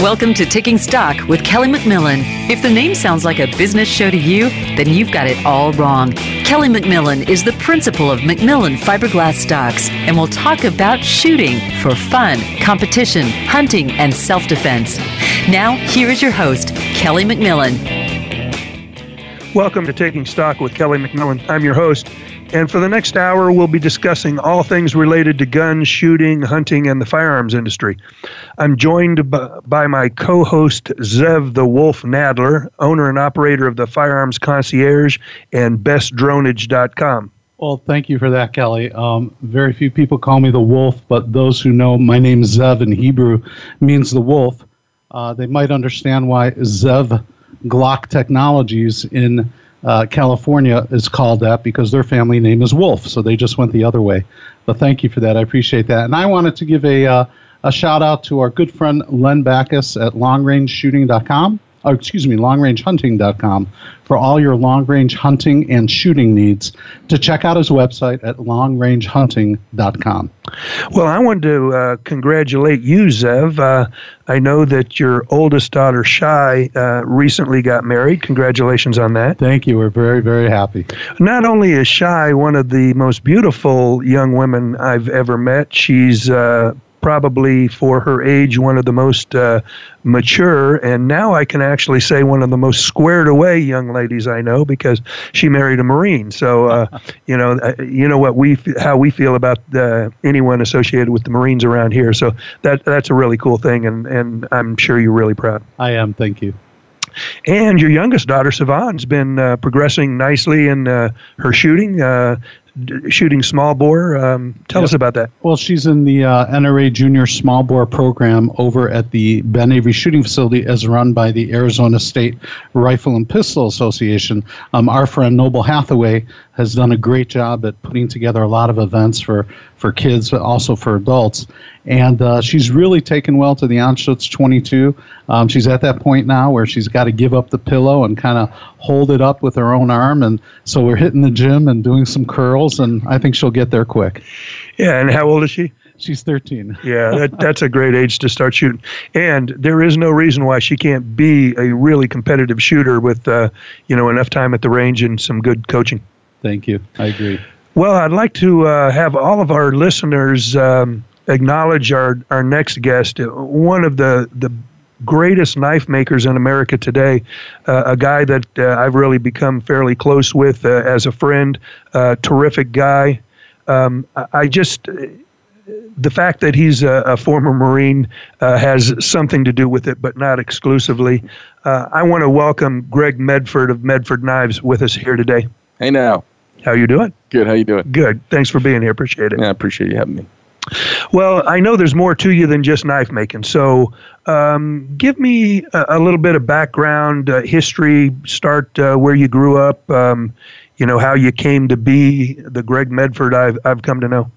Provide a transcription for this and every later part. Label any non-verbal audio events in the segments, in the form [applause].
Welcome to Taking Stock with Kelly McMillan. If the name sounds like a business show to you, then you've got it all wrong. Kelly McMillan is the principal of McMillan Fiberglass Stocks and will talk about shooting for fun, competition, hunting, and self defense. Now, here is your host, Kelly McMillan. Welcome to Taking Stock with Kelly McMillan. I'm your host. And for the next hour, we'll be discussing all things related to guns, shooting, hunting, and the firearms industry. I'm joined by my co host, Zev the Wolf Nadler, owner and operator of the Firearms Concierge and bestdronage.com. Well, thank you for that, Kelly. Um, very few people call me the wolf, but those who know my name Zev in Hebrew means the wolf. Uh, they might understand why Zev Glock Technologies in uh, California is called that because their family name is Wolf, so they just went the other way. But thank you for that. I appreciate that. And I wanted to give a, uh, a shout out to our good friend Len Backus at longrangeshooting.com or excuse me, longrangehunting.com for all your long range hunting and shooting needs. To check out his website at longrangehunting.com. Well, I wanted to uh, congratulate you, Zev. Uh, I know that your oldest daughter, Shy, uh, recently got married. Congratulations on that. Thank you. We're very, very happy. Not only is Shy one of the most beautiful young women I've ever met, she's uh, probably for her age one of the most uh, mature. And now I can actually say one of the most squared away young ladies I know because she married a marine. So uh, [laughs] you know uh, you know what we how we feel about uh, anyone associated with the marines around here. So that that's a really cool thing. And and I'm sure you're really proud. I am. Thank you. And your youngest daughter, Savon's been uh, progressing nicely in uh, her shooting. Uh, shooting small bore. Um, tell yep. us about that. Well, she's in the uh, NRA Junior Small Bore program over at the Ben Avery Shooting Facility, as run by the Arizona State Rifle and Pistol Association. Um, our friend Noble Hathaway has done a great job at putting together a lot of events for, for kids, but also for adults. And uh, she's really taken well to the Anschutz 22. Um, she's at that point now where she's got to give up the pillow and kind of hold it up with her own arm. And so we're hitting the gym and doing some curls, and I think she'll get there quick. Yeah, and how old is she? She's 13. yeah, that, that's a great age to start shooting. And there is no reason why she can't be a really competitive shooter with, uh, you know, enough time at the range and some good coaching. Thank you. I agree. Well, I'd like to uh, have all of our listeners um, acknowledge our, our next guest, one of the, the greatest knife makers in America today, uh, a guy that uh, I've really become fairly close with uh, as a friend, uh, terrific guy. Um, I just, the fact that he's a, a former Marine uh, has something to do with it, but not exclusively. Uh, I want to welcome Greg Medford of Medford Knives with us here today. Hey now. How you doing? Good. How you doing? Good. Thanks for being here. Appreciate it. Yeah, I appreciate you having me. Well, I know there's more to you than just knife making. So, um, give me a, a, little bit of background, uh, history. Start uh, where you grew up. Um, you know how you came to be the Greg Medford I've I've come to know.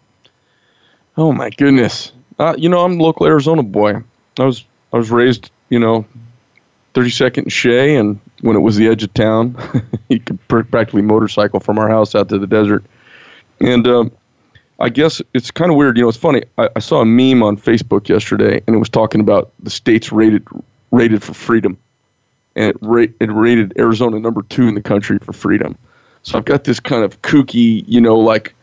Oh my goodness! Uh, you know I'm a local Arizona boy. I was I was raised you know 32nd and Shea, and when it was the edge of town. [laughs] you could practically motorcycle from our house out to the desert. And um, I guess it's kind of weird. You know, it's funny. I, I, saw a meme on Facebook yesterday, and it was talking about the states rated rated for freedom, and it, ra- it rated Arizona number two in the country for freedom. So I've got this kind of kooky, you know, like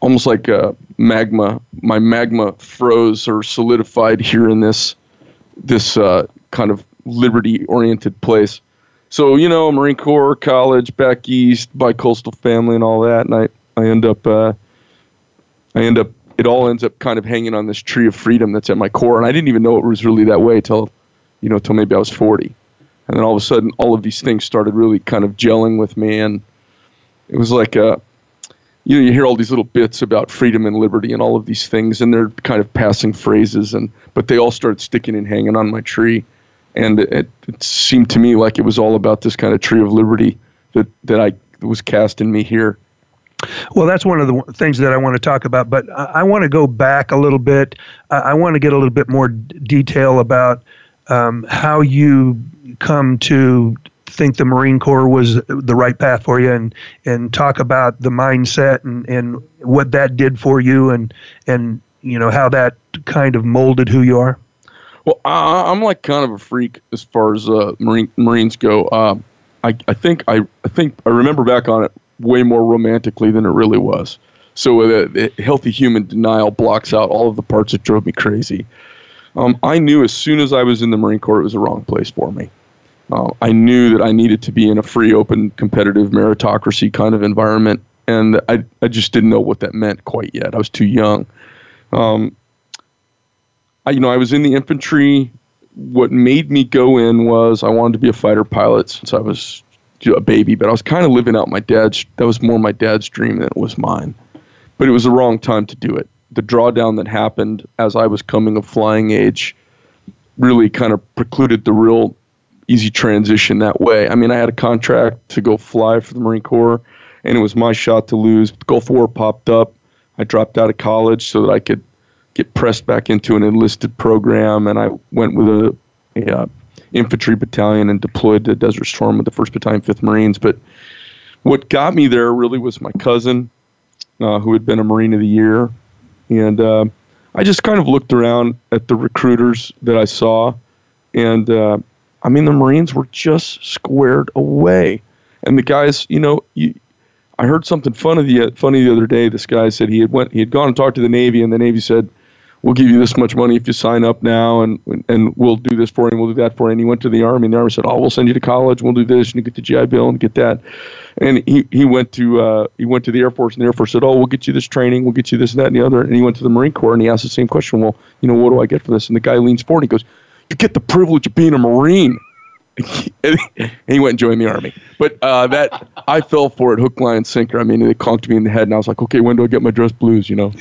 almost like a magma. My magma froze or solidified here in this this uh, kind of liberty oriented place so you know, Marine Corps, college, back east, bi-coastal family, and all that, and I I end up uh, I end up it all ends up kind of hanging on this tree of freedom that's at my core, and I didn't even know it was really that way till you know till maybe I was forty, and then all of a sudden all of these things started really kind of gelling with me, and it was like a you know, you hear all these little bits about freedom and liberty and all of these things, and they're kind of passing phrases, and but they all started sticking and hanging on my tree, and it, it seemed to me like it was all about this kind of tree of liberty that that I was cast in me here. Well, that's one of the things that I want to talk about, but I, I want to go back a little bit. I, I want to get a little bit more d- detail about um, how you come to think the Marine Corps was the right path for you, and and talk about the mindset and and what that did for you, and and you know how that kind of molded who you are. Well, I, am like kind of a freak as far as uh, Marine Marines go. Uh, I I think I I think I remember back on it way more romantically than it really was. So uh, the, healthy human denial blocks out all of the parts that drove me crazy. Um, I knew as soon as I was in the Marine Corps it was the wrong place for me. Uh, I knew that I needed to be in a free, open, competitive meritocracy kind of environment, and I, I just didn't know what that meant quite yet. I was too young. Um, you know, I was in the infantry. What made me go in was I wanted to be a fighter pilot since I was a baby, but I was kind of living out my dad's. That was more my dad's dream than it was mine. But it was the wrong time to do it. The drawdown that happened as I was coming of flying age really kind of precluded the real easy transition that way. I mean, I had a contract to go fly for the Marine Corps, and it was my shot to lose. The Gulf War popped up. I dropped out of college so that I could get pressed back into an enlisted program, and I went with a, a uh, infantry battalion and deployed to Desert Storm with the 1st Battalion, 5th Marines. But what got me there really was my cousin, uh, who had been a Marine of the Year. And uh, I just kind of looked around at the recruiters that I saw. And uh, I mean, the Marines were just squared away. And the guys, you know, you, I heard something funny the, funny the other day. This guy said he had went he had gone and talked to the Navy, and the Navy said, we'll give you this much money if you sign up now, and and we'll do this for you, and we'll do that for you. And he went to the army, and the army said, oh, we'll send you to college, we'll do this, and you get the GI Bill and get that. And he, he went to uh, he went to the Air Force, and the Air Force said, oh, we'll get you this training, we'll get you this and that and the other. And he went to the Marine Corps, and he asked the same question, well, you know, what do I get for this? And the guy leans forward, and he goes, you get the privilege of being a Marine. And he went and joined the army. But uh, that I fell for it, hook, line, and sinker. I mean, they conked me in the head, and I was like, okay, when do I get my dress blues? You know.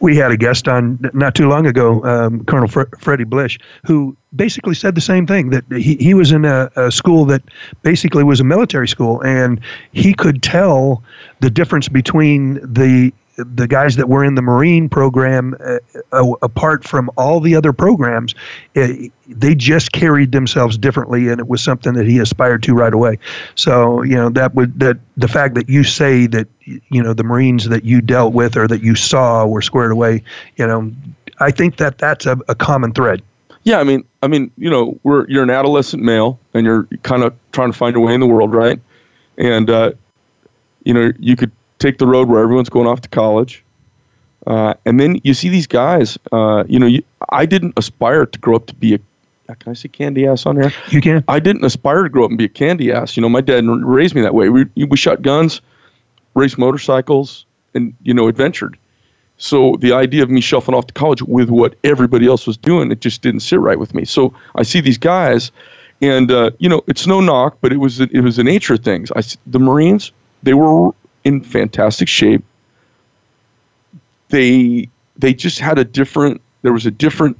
We had a guest on not too long ago, um, Colonel Fre- Freddie Blish, who basically said the same thing that he, he was in a, a school that basically was a military school, and he could tell the difference between the the guys that were in the Marine program, uh, uh, apart from all the other programs, uh, they just carried themselves differently, and it was something that he aspired to right away. So you know that would that the fact that you say that you know the Marines that you dealt with or that you saw were squared away, you know, I think that that's a, a common thread. Yeah, I mean, I mean, you know, we're you're an adolescent male, and you're kind of trying to find your way in the world, right? And uh, you know, you could take the road where everyone's going off to college. Uh, and then you see these guys. Uh, you know, you, I didn't aspire to grow up to be a. Can I say candy ass on here? You can. I didn't aspire to grow up and be a candy ass. You know, my dad raised me that way. We we shot guns, raced motorcycles, and you know, adventured. So the idea of me shuffling off to college with what everybody else was doing, it just didn't sit right with me. So I see these guys, and uh, you know, it's no knock, but it was it was the nature of things. I the Marines, they were in fantastic shape. They they just had a different. There was a different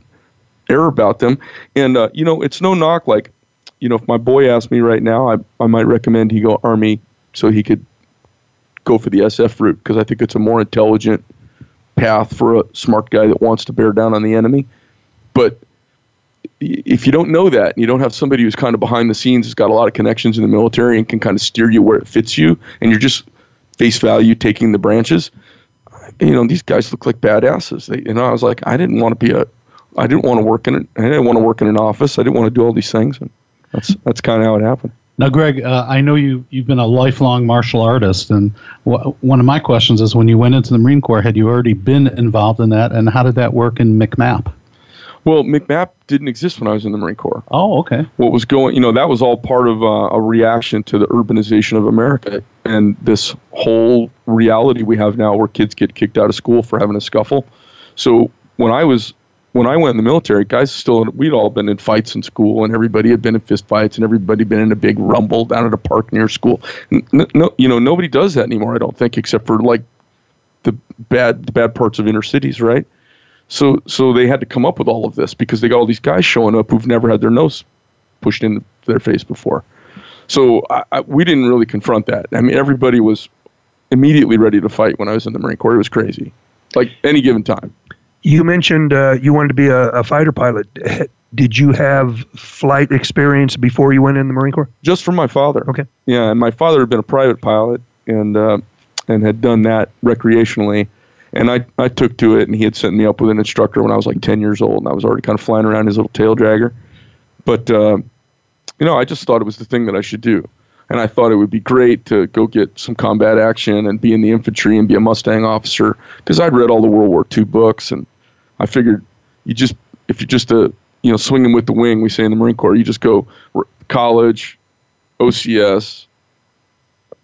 air about them, and uh, you know, it's no knock. Like, you know, if my boy asked me right now, I I might recommend he go Army so he could go for the SF route because I think it's a more intelligent path for a smart guy that wants to bear down on the enemy. But if you don't know that and you don't have somebody who's kind of behind the scenes has got a lot of connections in the military and can kind of steer you where it fits you and you're just face value taking the branches. You know, these guys look like badasses. They, you know, I was like, I didn't want to be a, I didn't want to work in it. I didn't want to work in an office. I didn't want to do all these things. And that's that's kind of how it happened. Now, Greg, uh, I know you you've been a lifelong martial artist, and wh- one of my questions is, when you went into the Marine Corps, had you already been involved in that, and how did that work in MCMAP? Well, MCMAP didn't exist when I was in the Marine Corps. Oh, okay. What was going, you know, that was all part of uh, a reaction to the urbanization of America and this whole reality we have now where kids get kicked out of school for having a scuffle. So when I was when I went in the military, guys still we'd all been in fights in school, and everybody had been in fist fights, and everybody been in a big rumble down at a park near school. No you know, nobody does that anymore. I don't think, except for like the bad the bad parts of inner cities, right? So so they had to come up with all of this because they got all these guys showing up who've never had their nose pushed in their face before. So I, I, we didn't really confront that. I mean, everybody was immediately ready to fight when I was in the Marine Corps. It was crazy, like any given time. You mentioned uh, you wanted to be a, a, fighter pilot. [laughs] Did you have flight experience before you went in the Marine Corps? Just from my father. Okay. Yeah, and my father had been a private pilot and uh, and had done that recreationally. And I, I took to it, and he had sent me up with an instructor when I was like 10 years old, and I was already kind of flying around his little tail dragger. But, uh, you know, I just thought it was the thing that I should do and I thought it would be great to go get some combat action and be in the infantry and be a Mustang officer because I'd read all the World War II books and I figured you just if you're just a you know swinging with the wing we say in the Marine Corps you just go college, OCS,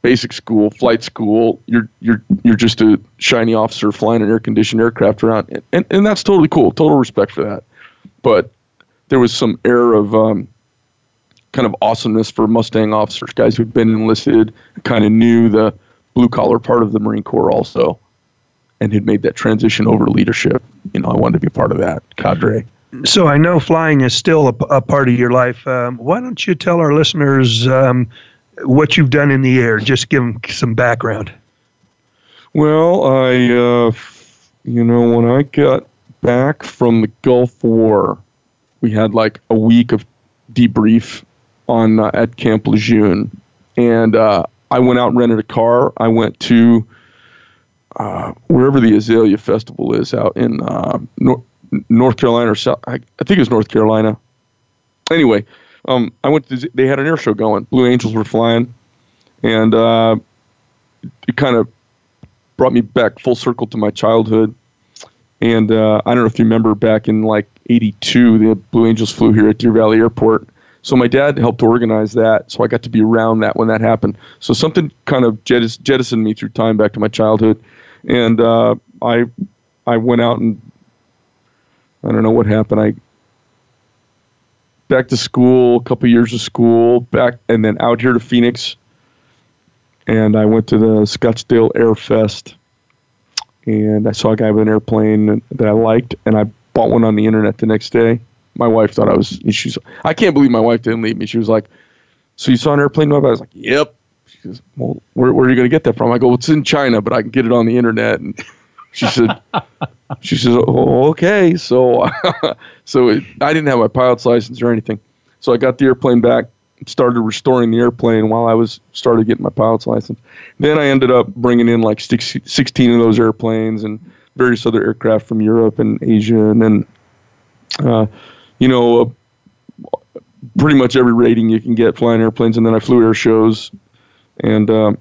basic school, flight school. You're you're you're just a shiny officer flying an air conditioned aircraft around and, and and that's totally cool. Total respect for that, but there was some air of um, kind of awesomeness for Mustang officers, guys who'd been enlisted, kind of knew the blue collar part of the Marine Corps also, and had made that transition over to leadership. You know, I wanted to be part of that cadre. So I know flying is still a, a part of your life. Um, why don't you tell our listeners um, what you've done in the air? Just give them some background. Well, I, uh, you know, when I got back from the Gulf War, we had like a week of debrief on uh, at Camp Lejeune, and uh, I went out and rented a car. I went to uh, wherever the Azalea Festival is out in uh, Nor- North Carolina or South. I, I, think it was North Carolina. Anyway, um, I went. To, they had an air show going. Blue Angels were flying, and uh, it kind of brought me back full circle to my childhood. And uh, I don't know if you remember back in like '82, the Blue Angels flew here at Deer Valley Airport so my dad helped organize that, so I got to be around that when that happened. So something kind of jettisoned me through time back to my childhood, and uh, I I went out and I don't know what happened. I back to school, a couple years of school, back and then out here to Phoenix, and I went to the Scottsdale Air Fest, and I saw a guy with an airplane that I liked, and I bought one on the internet the next day my wife thought I was. She's. I can't believe my wife didn't leave me. She was like, "So you saw an airplane?" I was like, "Yep." She says, "Well, where, where are you going to get that from?" I go, well, "It's in China, but I can get it on the internet." And [laughs] she said, [laughs] "She says, oh, okay." So, [laughs] so it, I didn't have my pilot's license or anything. So I got the airplane back, started restoring the airplane while I was started getting my pilot's license. Then I ended up bringing in like 16 of those airplanes and various other aircraft from Europe and Asia, and then. Uh, you know, uh, pretty much every rating you can get flying airplanes. And then I flew air shows, and um,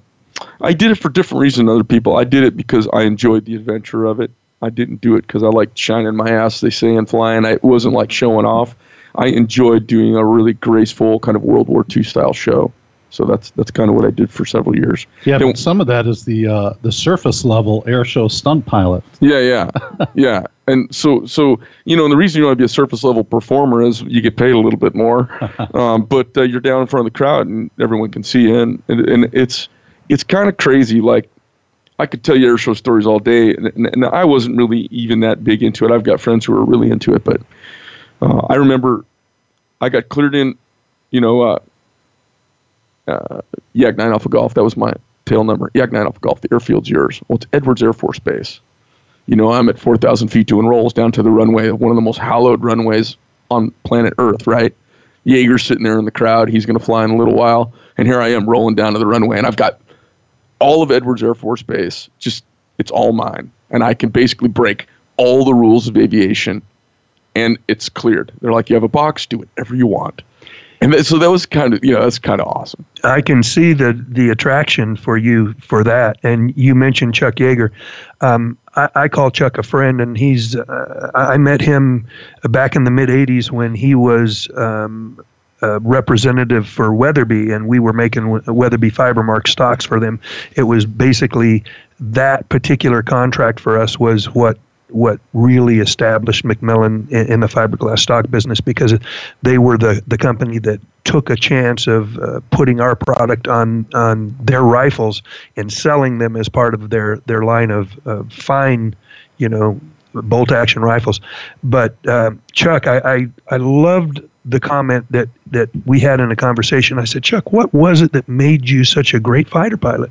I did it for different reasons than other people. I did it because I enjoyed the adventure of it. I didn't do it because I liked shining my ass, they say, and flying. I, it wasn't like showing off. I enjoyed doing a really graceful kind of World War II style show. So that's that's kind of what I did for several years. Yeah, but some of that is the uh, the surface level air show stunt pilot. Yeah, yeah, [laughs] yeah. And so so you know, and the reason you want to be a surface level performer is you get paid a little bit more, [laughs] um, but uh, you're down in front of the crowd and everyone can see you, and and, and it's it's kind of crazy. Like I could tell you air show stories all day, and, and, and, I wasn't really even that big into it. I've got friends who are really into it, but uh, I remember I got cleared in, you know. Uh, uh, Yak 9 Alpha Golf. That was my tail number. Yak 9 Alpha Golf. The airfield's yours. Well, it's Edwards Air Force Base. You know, I'm at 4,000 feet doing rolls down to the runway, one of the most hallowed runways on planet Earth, right? Yeager's sitting there in the crowd. He's going to fly in a little while. And here I am rolling down to the runway, and I've got all of Edwards Air Force Base. Just, it's all mine. And I can basically break all the rules of aviation, and it's cleared. They're like, you have a box, do whatever you want and so that was kind of you know that's kind of awesome. I can see the the attraction for you for that. And you mentioned Chuck Yeager. Um, I, call Chuck a friend, and he's uh, I met him back in the mid '80s when he was. Um, representative for Weatherby, and we were making Weatherby Fibermark stocks for them. It was basically that particular contract for us was what what really established McMillan in, in, the fiberglass stock business because they were the, the company that took a chance of uh, putting our product on on their rifles and selling them as part of their their line of uh, fine, you know, bolt action rifles. But uh, Chuck, I, I I loved the comment that that we had in a conversation. I said, Chuck, what was it that made you such a great fighter pilot?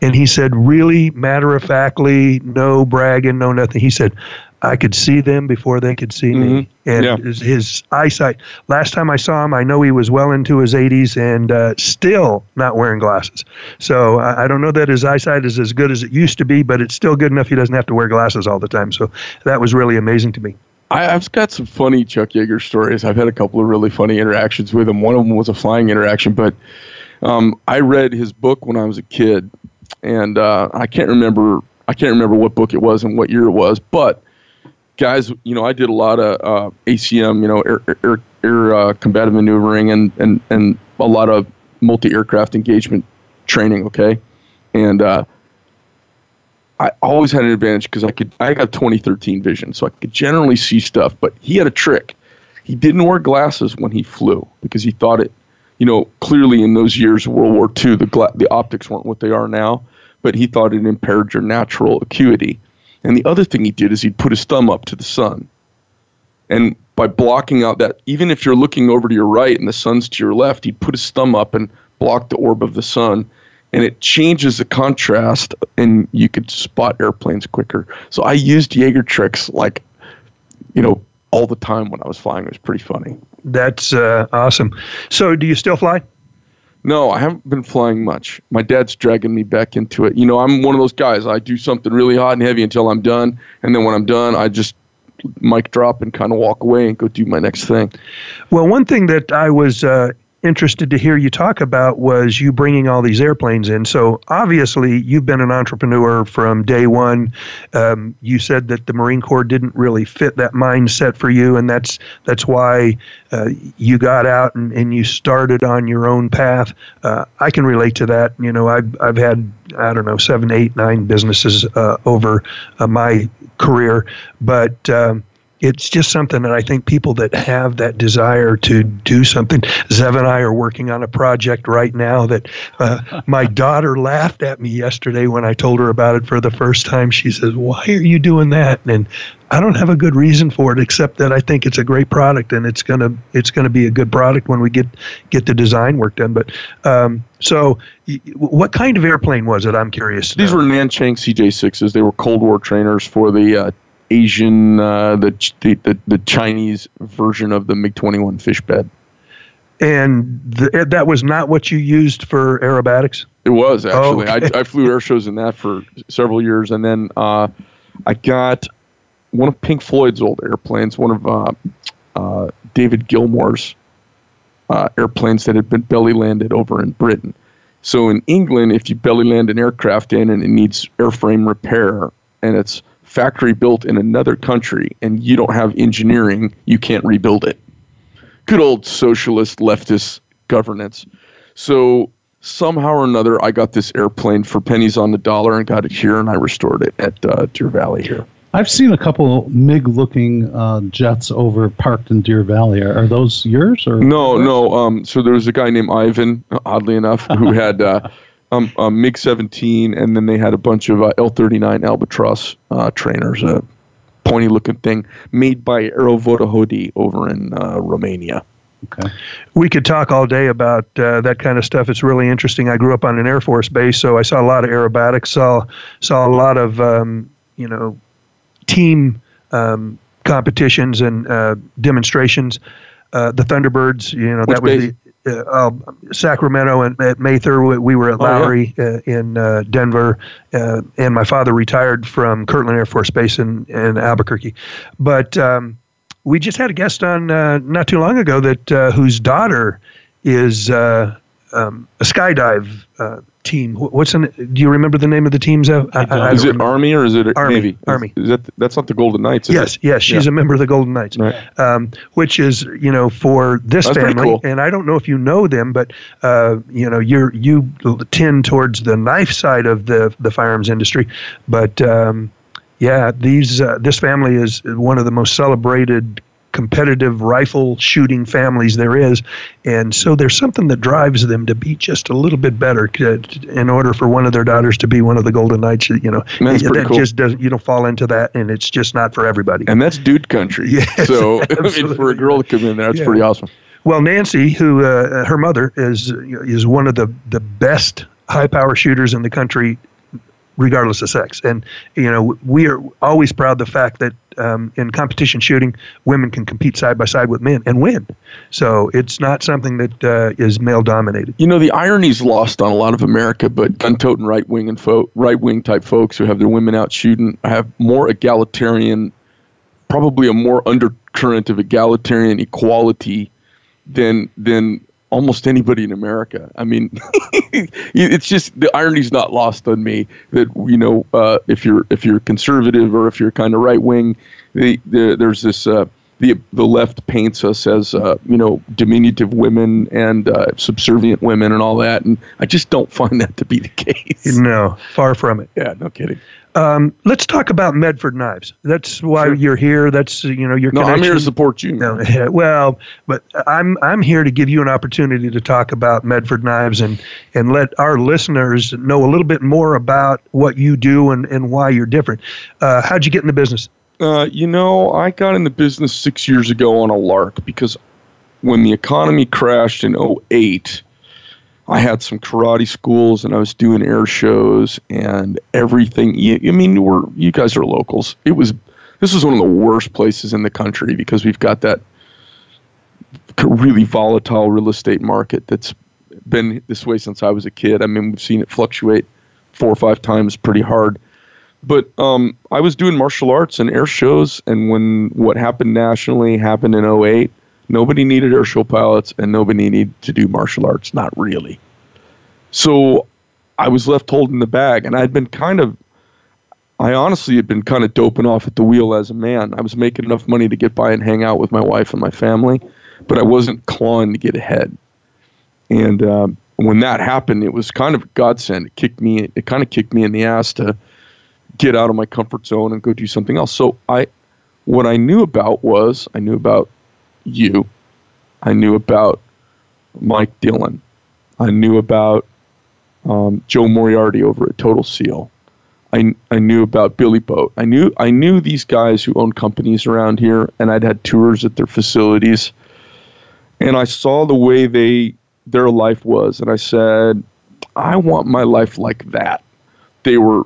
And he said, really matter of factly, no bragging, no nothing. He said, I could see them before they could see mm-hmm. me. And yeah. his, his, eyesight, last time I saw him, I know he was well into his 80s and uh, still not wearing glasses. So I, I, don't know that his eyesight is as good as it used to be, but it's still good enough he doesn't have to wear glasses all the time. So that was really amazing to me. I, have got some funny Chuck Yeager stories. I've had a couple of really funny interactions with him. One of them was a flying interaction, but um, I read his book when I was a kid, and uh, I can't remember I can't remember what book it was and what year it was, but guys, you know, I did a lot of uh, ACM, you know, air, air, air uh, maneuvering and, and, and a lot of multi aircraft engagement training. Okay, and uh, I always had an advantage because I could I got 2013 vision, so I could generally see stuff. But he had a trick. He didn't wear glasses when he flew because he thought it you know, clearly in those years of World War II, the, gla- the optics weren't what they are now, but he thought it impaired your natural acuity. And the other thing he did is he'd put his thumb up to the sun. And by blocking out that, even if you're looking over to your right and the sun's to your left, he'd put his thumb up and block the orb of the sun. And it changes the contrast, and you could spot airplanes quicker. So I used Yeager tricks like, you know, all the time when I was flying. It was pretty funny. That's uh, awesome. So, do you still fly? No, I haven't been flying much. My dad's dragging me back into it. You know, I'm one of those guys. I do something really hot and heavy until I'm done, and then when I'm done, I just mic drop and kind of walk away and go do my next thing. Well, one thing that I was uh, interested to hear you talk about was you bringing all these airplanes in. So obviously, you've been an entrepreneur from day one. Um, you said that the Marine Corps didn't really fit that mindset for you, and that's that's why uh, you got out and, and you started on your own path. Uh, I can relate to that. You know, I've I've had I don't know seven, eight, nine businesses uh, over uh, my career, but um, it's just something that I think people that have that desire to do something. Zev and I are working on a project right now that uh, [laughs] my daughter laughed at me yesterday when I told her about it for the first time. She says, "Why are you doing that?" And I don't have a good reason for it except that I think it's a great product and it's gonna it's gonna be a good product when we get get the design work done. But um, so, what kind of airplane was it? I'm curious. These were Nanchang CJ6s. They were Cold War trainers for the uh, Asian, uh, the, the the Chinese version of the MiG 21 fish bed. And the, that was not what you used for aerobatics. It was actually. Okay. I, I flew air shows in that for several years, and then uh, I got one of Pink Floyd's old airplanes, one of uh, uh, David Gilmour's uh, airplanes that had been belly landed over in Britain. So in England, if you belly land an aircraft in and it needs airframe repair, and it's factory built in another country and you don't have engineering, you can't rebuild it. Good old socialist leftist governance. So somehow or another, I got this airplane for pennies on the dollar and got it here, and I restored it at uh, Deer Valley here. I've seen a couple MiG-looking uh, jets over parked in Deer Valley. Are, are those yours or no? No. Um, so there was a guy named Ivan, oddly enough, who [laughs] had uh, um, a MiG 17, and then they had a bunch of uh, L 39 Albatross uh, trainers, a pointy looking thing made by Aero Vodochody over in uh, Romania. Okay. We could talk all day about uh, that kind of stuff. It's really interesting. I grew up on an Air Force base, so I saw a lot of aerobatics, saw, saw a lot of, um, you know, team um, competitions and uh, demonstrations. Uh, the Thunderbirds, you know, Which that was base? the uh, Sacramento and at Mather. We were at Lowry oh, yeah. uh, in uh, Denver, uh, and my father retired from Kirtland Air Force Base in, in Albuquerque. But um, we just had a guest on uh, not too long ago that uh, whose daughter is um, a skydive team. What's an, Do you remember the name of the teams? I, I, is it remember. Army or is it Army, Navy? Army. Is, is that that's not the Golden Knights? yes, it? yes. She's yeah. a member of the Golden Knights, right. um, which is you know for this that's family. Cool. And I don't know if you know them, but uh, you know you're you tend towards the knife side of the the firearms industry, but. Um, Yeah, these uh, this family is one of the most celebrated competitive rifle shooting families there is, and so there's something that drives them to be just a little bit better in order for one of their daughters to be one of the Golden Knights. You know, that cool. just doesn't you don't fall into that, and it's just not for everybody. And that's dude country. Yes, [laughs] so [laughs] I mean, for a girl to come in there, that's Yeah. pretty awesome. Well, Nancy, who uh, her mother is is one of the the best high power shooters in the country, regardless of sex. And you know, we are always proud of the fact that um, in competition shooting, women can compete side by side with men and win. So it's not something that uh, is male dominated. You know, the irony's lost on a lot of America, but gun-toting right-wing and fo- right-wing type folks who have their women out shooting have more egalitarian, probably a more undercurrent of egalitarian equality than than almost anybody in America. I mean, [laughs] it's just the irony's not lost on me that you know uh, if you're if you're conservative or if you're kind of right wing, the, the, there's this. Uh, the the left paints us as uh, you know diminutive women and uh, subservient women and all that, and I just don't find that to be the case. No, far from it. Yeah, no kidding. Um, let's talk about Medford Knives. That's why Sure. you're here. That's you know your No, I'm here to support you. No, yeah, well, but I'm I'm here to give you an opportunity to talk about Medford Knives and and let our listeners know a little bit more about what you do and, and why you're different. Uh, how'd you get in the business? Uh, you know, I got in the business six years ago on a lark because when the economy crashed in 08, I had some karate schools and I was doing air shows and everything. I mean, we're you guys are locals. It was this was one of the worst places in the country because we've got that really volatile real estate market that's been this way since I was a kid. I mean, we've seen it fluctuate four or five times pretty hard. But um, I was doing martial arts and air shows, and when what happened nationally happened in 08, nobody needed air show pilots and nobody needed to do martial arts, not really. So I was left holding the bag, and I'd been kind of, I honestly had been kind of doping off at the wheel as a man. I was making enough money to get by and hang out with my wife and my family, but I wasn't clawing to get ahead. And um, when that happened, it was kind of a godsend. It kicked me. It kind of kicked me in the ass to get out of my comfort zone and go do something else. So I, what I knew about was I knew about you, I knew about Mike Dillon, I knew about um, Joe Moriarty over at Total Seal. I, I knew about Billy Boat. I knew I knew these guys who own companies around here, and I'd had tours at their facilities, and I saw the way they their life was, and I said, I want my life like that. They were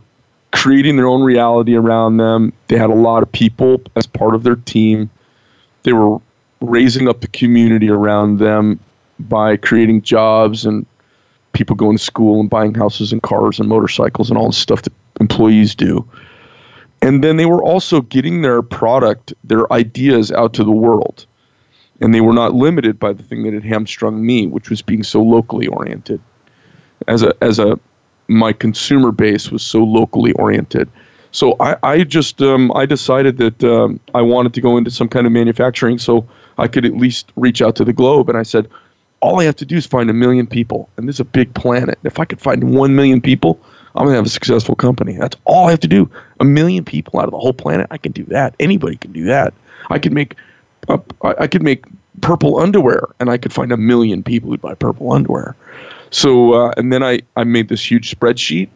creating their own reality around them. They had a lot of people as part of their team. They were raising up the community around them by creating jobs and people going to school and buying houses and cars and motorcycles and all the stuff that employees do. And then they were also getting their product, their ideas out to the world. And they were not limited by the thing that had hamstrung me, which was being so locally oriented. As a as a my consumer base was so locally oriented. So I, I just um, I decided that um, I wanted to go into some kind of manufacturing so I could at least reach out to the globe. And I said, all I have to do is find a million people, and this is a big planet. If I could find one million people, I'm gonna have a successful company. That's all I have to do. A million people out of the whole planet, I can do that. Anybody can do that. I could make, I could make purple underwear, and I could find a million people who'd buy purple underwear. So, uh, and then I, I made this huge spreadsheet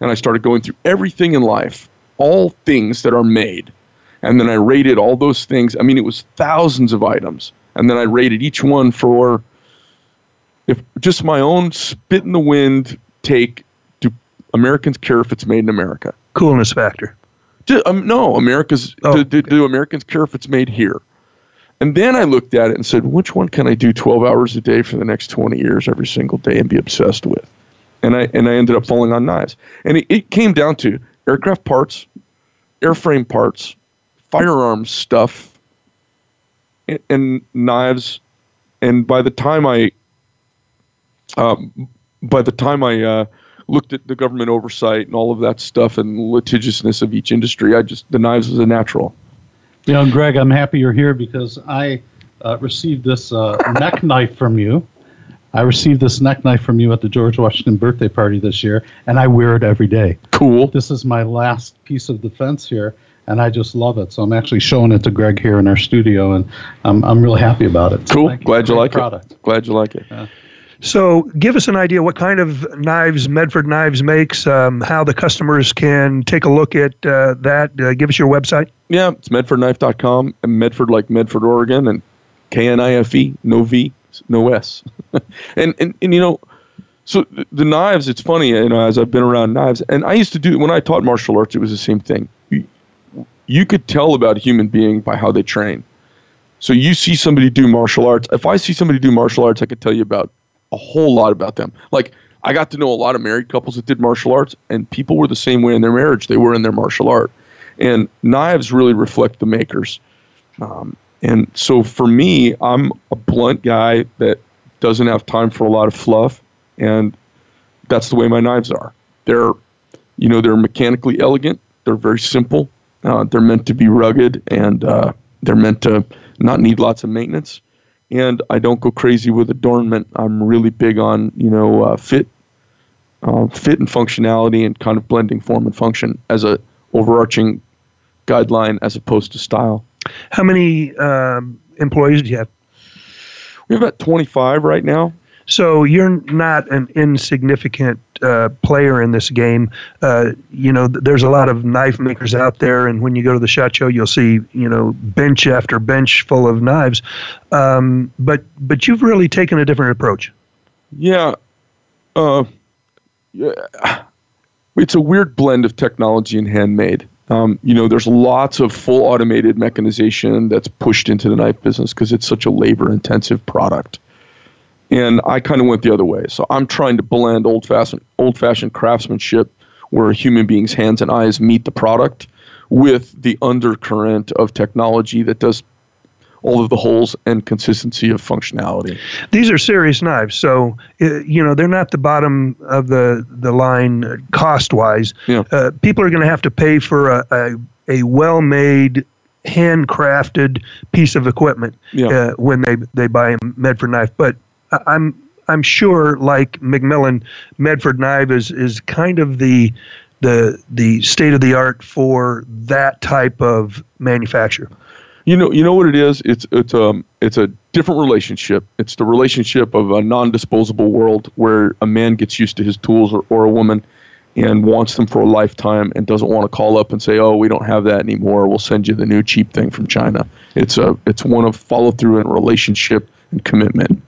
and I started going through everything in life, all things that are made. And then I rated all those things. I mean, it was thousands of items. And then I rated each one for if just my own spit in the wind take do Americans care if it's made in America? Coolness factor. Do, um, no, America's Oh, do, do, do Americans care if it's made here? And then I looked at it and said, which one can I do 12 hours a day for the next 20 years every single day and be obsessed with? And I and I ended up falling on knives. And it, it came down to aircraft parts, airframe parts, firearms stuff, and, and knives. And by the time I, um, by the time I uh, looked at the government oversight and all of that stuff and litigiousness of each industry, I just the knives was a natural. You know, Greg, I'm happy you're here because I uh, received this uh, neck knife from you. I received this neck knife from you at the George Washington birthday party this year, and I wear it every day. Cool. This is my last piece of defense here, and I just love it. So I'm actually showing it to Greg here in our studio, and I'm, I'm really happy about it. So Cool. Glad you like product. it. Glad you like it. So, give us an idea what kind of knives Medford Knives makes, um, how the customers can take a look at uh, that. Uh, give us your website. Yeah, it's medfordknife.com and Medford like Medford, Oregon, and K N I F E, no V, no S. [laughs] and, and and you know, so the knives. It's funny, you know, as I've been around knives, and I used to do when I taught martial arts, it was the same thing. You, you could tell about a human being by how they train. So you see somebody do martial arts. If I see somebody do martial arts, I could tell you about a whole lot about them. Like I got to know a lot of married couples that did martial arts, and people were the same way in their marriage they were in their martial art. And knives really reflect the makers. Um, and so for me, I'm a blunt guy that doesn't have time for a lot of fluff, and that's the way my knives are. They're, you know, they're mechanically elegant. They're very simple. Uh, they're meant to be rugged, and uh, they're meant to not need lots of maintenance. And I don't go crazy with adornment. I'm really big on, you know, uh, fit, uh, fit and functionality, and kind of blending form and function as a overarching guideline as opposed to style. How many um, employees do you have? We have about 25 right now. So you're not an insignificant uh, player in this game. Uh, you know, there's a lot of knife makers out there, and when you go to the shot show, you'll see you know bench after bench full of knives. Um, but but you've really taken a different approach. Yeah. Uh, yeah. It's a weird blend of technology and handmade. Um, you know, there's lots of full automated mechanization that's pushed into the knife business because it's such a labor intensive product. And I kind of went the other way. So I'm trying to blend old fashioned old fashioned craftsmanship where a human being's hands and eyes meet the product with the undercurrent of technology that does all of the holes and consistency of functionality. These are serious knives, so uh, you know they're not the bottom of the the line cost wise. Yeah. Uh, people are going to have to pay for a a, a well made handcrafted piece of equipment Yeah. uh, when they they buy a Medford knife. But I'm I'm sure, like McMillan, Medford knife is is kind of the the the state of the art for that type of manufacture. You know, you know what it is. It's it's um it's a different relationship. It's the relationship of a non-disposable world where a man gets used to his tools or, or a woman, and wants them for a lifetime and doesn't want to call up and say, "Oh, we don't have that anymore. We'll send you the new cheap thing from China." It's a it's one of follow through and relationship and commitment.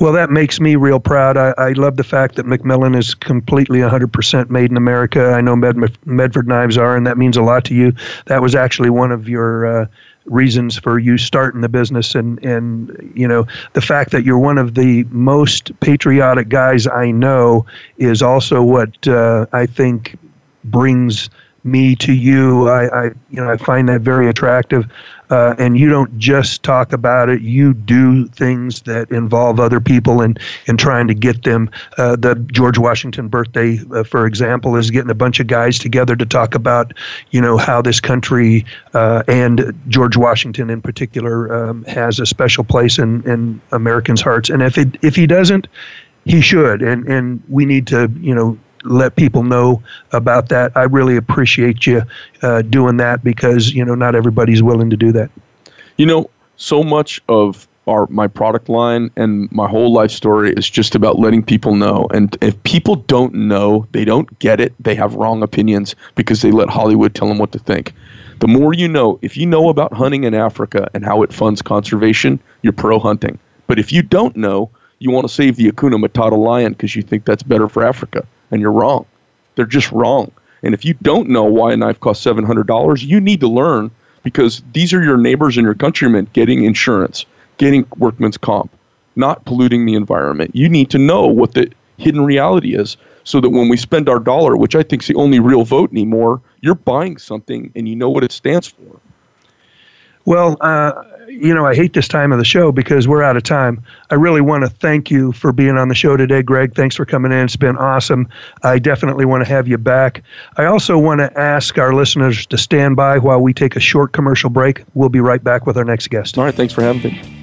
Well, that makes me real proud. I, I love the fact that McMillan is completely 100% made in America. I know Med, Medford knives are, and that means a lot to you. That was actually one of your uh, reasons for you starting the business, and and you know the fact that you're one of the most patriotic guys I know is also what uh, I think brings me to you. I, I you know I find that very attractive. Uh, and you don't just talk about it; you do things that involve other people and in trying to get them. Uh, the George Washington birthday, uh, for example, is getting a bunch of guys together to talk about, you know, how this country uh, and George Washington in particular um, has a special place in in Americans' hearts. And if it if he doesn't, he should. And and we need to, you know let people know about that. I really appreciate you uh, doing that because you know not everybody's willing to do that. You know, so much of our my product line and my whole life story is just about letting people know. And if people don't know, they don't get it. They have wrong opinions because they let Hollywood tell them what to think. The more you know, if you know about hunting in Africa and how it funds conservation, you're pro hunting. But if you don't know, you want to save the Hakuna Matata lion because you think that's better for Africa, and you're wrong. They're just wrong. And if you don't know why a knife costs seven hundred dollars, you need to learn because these are your neighbors and your countrymen getting insurance, getting workman's comp, not polluting the environment. You need to know what the hidden reality is so that when we spend our dollar, which I think is the only real vote anymore, you're buying something and you know what it stands for. Well, uh, you know, I hate this time of the show because we're out of time. I really want to thank you for being on the show today, Greg. Thanks for coming in. It's been awesome. I definitely want to have you back. I also want to ask our listeners to stand by while we take a short commercial break. We'll be right back with our next guest. All right, thanks for having me.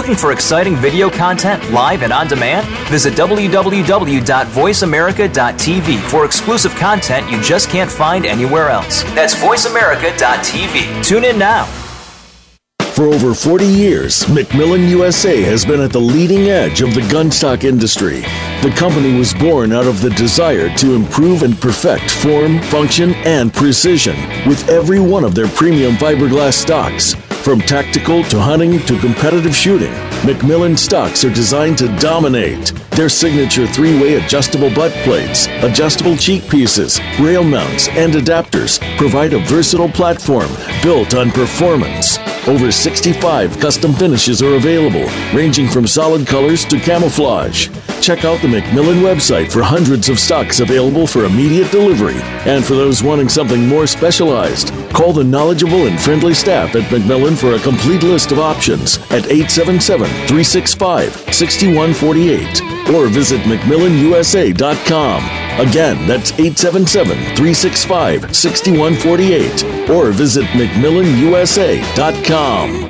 Looking for exciting video content live and on demand? Visit www.voiceamerica.tv for exclusive content you just can't find anywhere else. That's voiceamerica.tv. Tune in now. For over 40 years, McMillan USA has been at the leading edge of the gunstock industry. The company was born out of the desire to improve and perfect form, function, and precision with every one of their premium fiberglass stocks. From tactical to hunting to competitive shooting, McMillan stocks are designed to dominate. Their signature three way adjustable butt plates, adjustable cheek pieces, rail mounts, and adapters provide a versatile platform built on performance. Over 65 custom finishes are available, ranging from solid colors to camouflage. Check out the McMillan website for hundreds of stocks available for immediate delivery. And for those wanting something more specialized, call the knowledgeable and friendly staff at McMillan for a complete list of options at 877 365 6148 or visit McMillanUSA.com. Again, that's 877 365 6148 or visit McMillanUSA.com.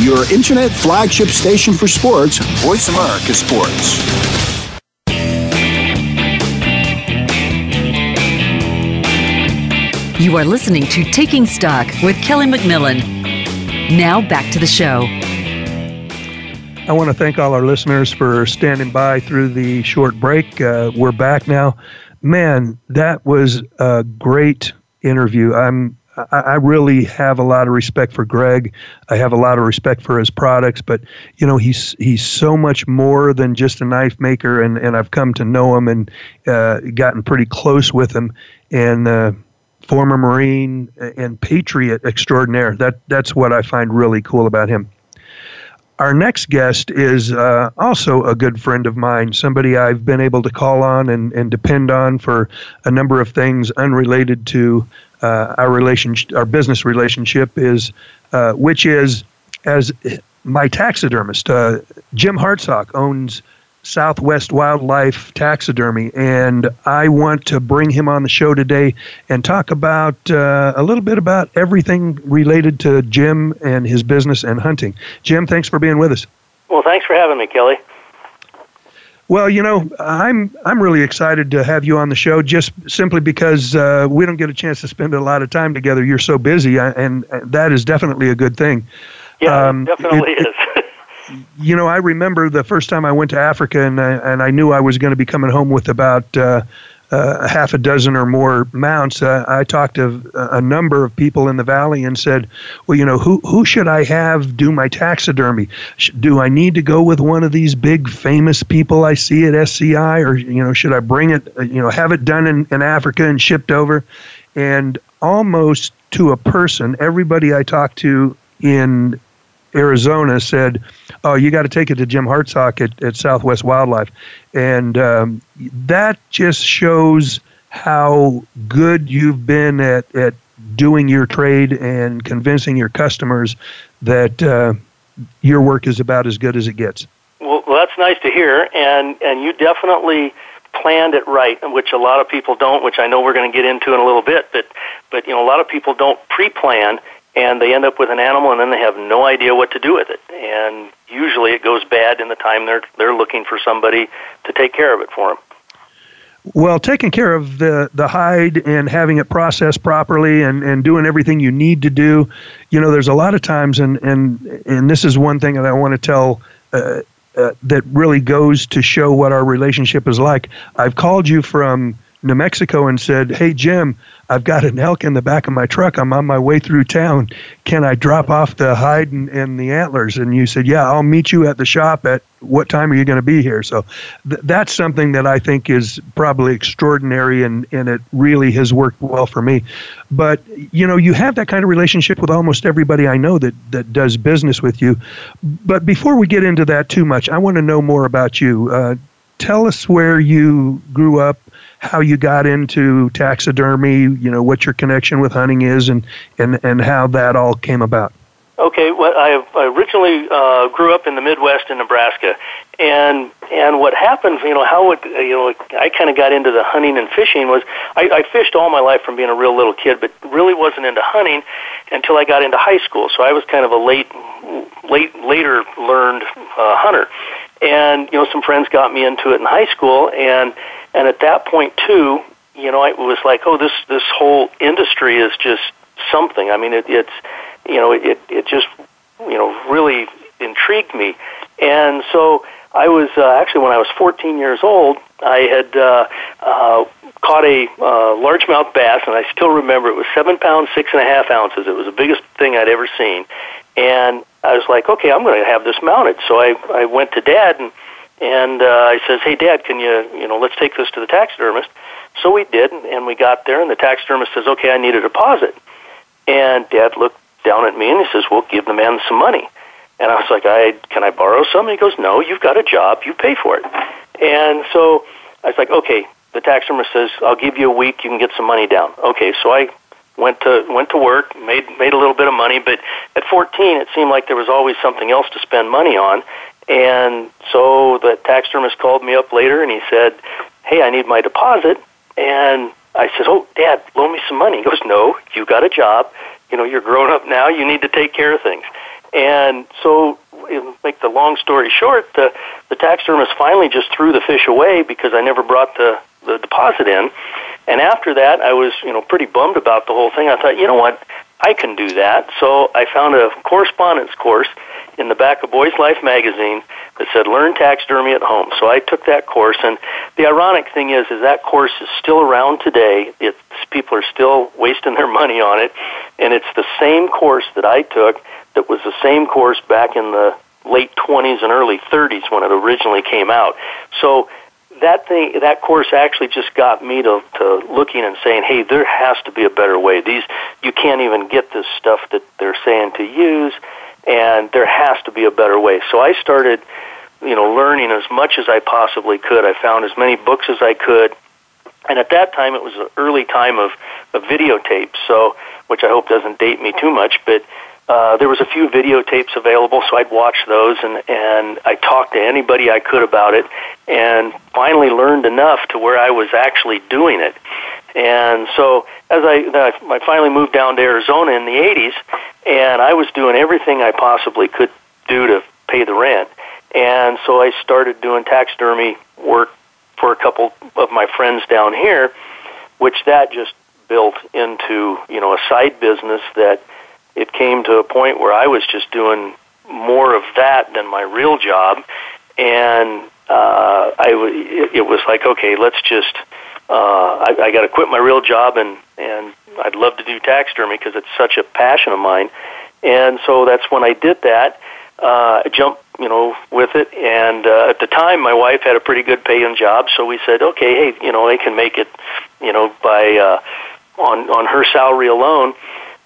your internet flagship station for sports, Voice America Sports. You are listening to Taking Stock with Kelly McMillan. Now back to the show. I want to thank all our listeners for standing by through the short break. Uh, we're back now. Man, that was a great interview. I'm I, really have a lot of respect for Greg. I have a lot of respect for his products, but you know he's he's so much more than just a knife maker, and, and I've come to know him and uh, gotten pretty close with him. And uh, former Marine and patriot extraordinaire. That that's what I find really cool about him. Our next guest is uh, also a good friend of mine, somebody I've been able to call on and, and depend on for a number of things unrelated to uh, our relationship, our business relationship is, uh, which is as my taxidermist, uh, Jim Hartsock owns Southwest Wildlife Taxidermy, and I want to bring him on the show today and talk about uh, a little bit about everything related to Jim and his business and hunting. Jim, thanks for being with us. Well, thanks for having me, Kelly. Well, you know, I'm I'm really excited to have you on the show, just simply because uh, we don't get a chance to spend a lot of time together. You're so busy, and, and that is definitely a good thing. Yeah, um, definitely it, is. It, [laughs] you know, I remember the first time I went to Africa, and I, and I knew I was going to be coming home with about uh, uh, half a dozen or more mounts, uh, I talked to a number of people in the valley and said, "Well, you know, who who should I have do my taxidermy? Do I need to go with one of these big famous people I see at SCI, or you know, should I bring it, uh, you know, have it done in, in Africa and shipped over?" And almost to a person, everybody I talked to in Arizona said, "Oh, you got to take it to Jim Hartsock at, at Southwest Wildlife," and um, that just shows how good you've been at at doing your trade and convincing your customers that uh, your work is about as good as it gets. Well, that's nice to hear, and and you definitely planned it right, which a lot of people don't, which I know we're going to get into in a little bit. But but you know, a lot of people don't pre-plan and they end up with an animal and then they have no idea what to do with it and usually it goes bad in the time they're they're looking for somebody to take care of it for them well, taking care of the, the hide and having it processed properly and, and doing everything you need to do, you know, there's a lot of times, and, and, and this is one thing that I want to tell uh, uh, that really goes to show what our relationship is like. I've called you from New Mexico and said, "Hey Jim, I've got an elk in the back of my truck. I'm on my way through town. Can I drop off the hide and, and the antlers?" And you said, "Yeah, I'll meet you at the shop. At what time are you going to be here?" So th- that's something that I think is probably extraordinary, and and it really has worked well for me. But you know, you have that kind of relationship with almost everybody I know that that does business with you. But before we get into that too much, I want to know more about you. Uh, tell us where you grew up, how you got into taxidermy, you know, what your connection with hunting is, and, and, and how that all came about. Okay, well, I, I originally uh, grew up in the Midwest in Nebraska, and and what happened, you know, how it, you know, I kind of got into the hunting and fishing was I, I fished all my life from being a real little kid, but really wasn't into hunting until I got into high school. So I was kind of a late, late, later learned uh, hunter, and you know, some friends got me into it in high school, and and at that point too, you know, it was like, oh, this this whole industry is just something. I mean, it, it's you know, it it just you know really intrigued me, and so I was uh, actually when I was 14 years old, I had uh, uh, caught a uh, largemouth bass, and I still remember it was seven pounds six and a half ounces. It was the biggest thing I'd ever seen, and I was like, okay, I'm going to have this mounted. So I I went to Dad and and uh, I says, hey Dad, can you you know let's take this to the taxidermist. So we did, and we got there, and the taxidermist says, okay, I need a deposit. And Dad looked down at me and he says, "Well, give the man some money." And I was like, "I can I borrow some?" And he goes, "No, you've got a job. You pay for it." And so I was like, "Okay." The taxidermist says, "I'll give you a week. You can get some money down." Okay, so I went to went to work, made made a little bit of money, but at 14, it seemed like there was always something else to spend money on. And so the taxidermist called me up later and he said, "Hey, I need my deposit." And I said, "Oh, Dad, loan me some money." He goes, "No, you got a job you know, you're grown up now, you need to take care of things. And so, make the long story short, the, the taxidermist finally just threw the fish away because I never brought the, the deposit in. And after that, I was, you know, pretty bummed about the whole thing. I thought, you know what, I can do that. So I found a correspondence course in the back of Boys Life magazine that said learn taxidermy at home. So I took that course and the ironic thing is is that course is still around today. It's people are still wasting their [laughs] money on it and it's the same course that I took that was the same course back in the late 20s and early 30s when it originally came out. So that thing that course actually just got me to, to looking and saying, "Hey, there has to be a better way. These you can't even get this stuff that they're saying to use." and there has to be a better way. So I started, you know, learning as much as I possibly could. I found as many books as I could, and at that time it was an early time of, of videotapes, so which I hope doesn't date me too much, but. Uh, there was a few videotapes available, so I'd watch those, and and I talked to anybody I could about it, and finally learned enough to where I was actually doing it. And so as I, I finally moved down to Arizona in the 80s, and I was doing everything I possibly could do to pay the rent. And so I started doing taxidermy work for a couple of my friends down here, which that just built into you know a side business that it came to a point where I was just doing more of that than my real job, and uh, I it, it was like okay, let's just uh, I, I got to quit my real job and and I'd love to do taxidermy because it's such a passion of mine. And so that's when I did that. Uh, I jumped, you know, with it. And uh, at the time, my wife had a pretty good paying job, so we said, okay, hey, you know, they can make it, you know, by uh, on on her salary alone.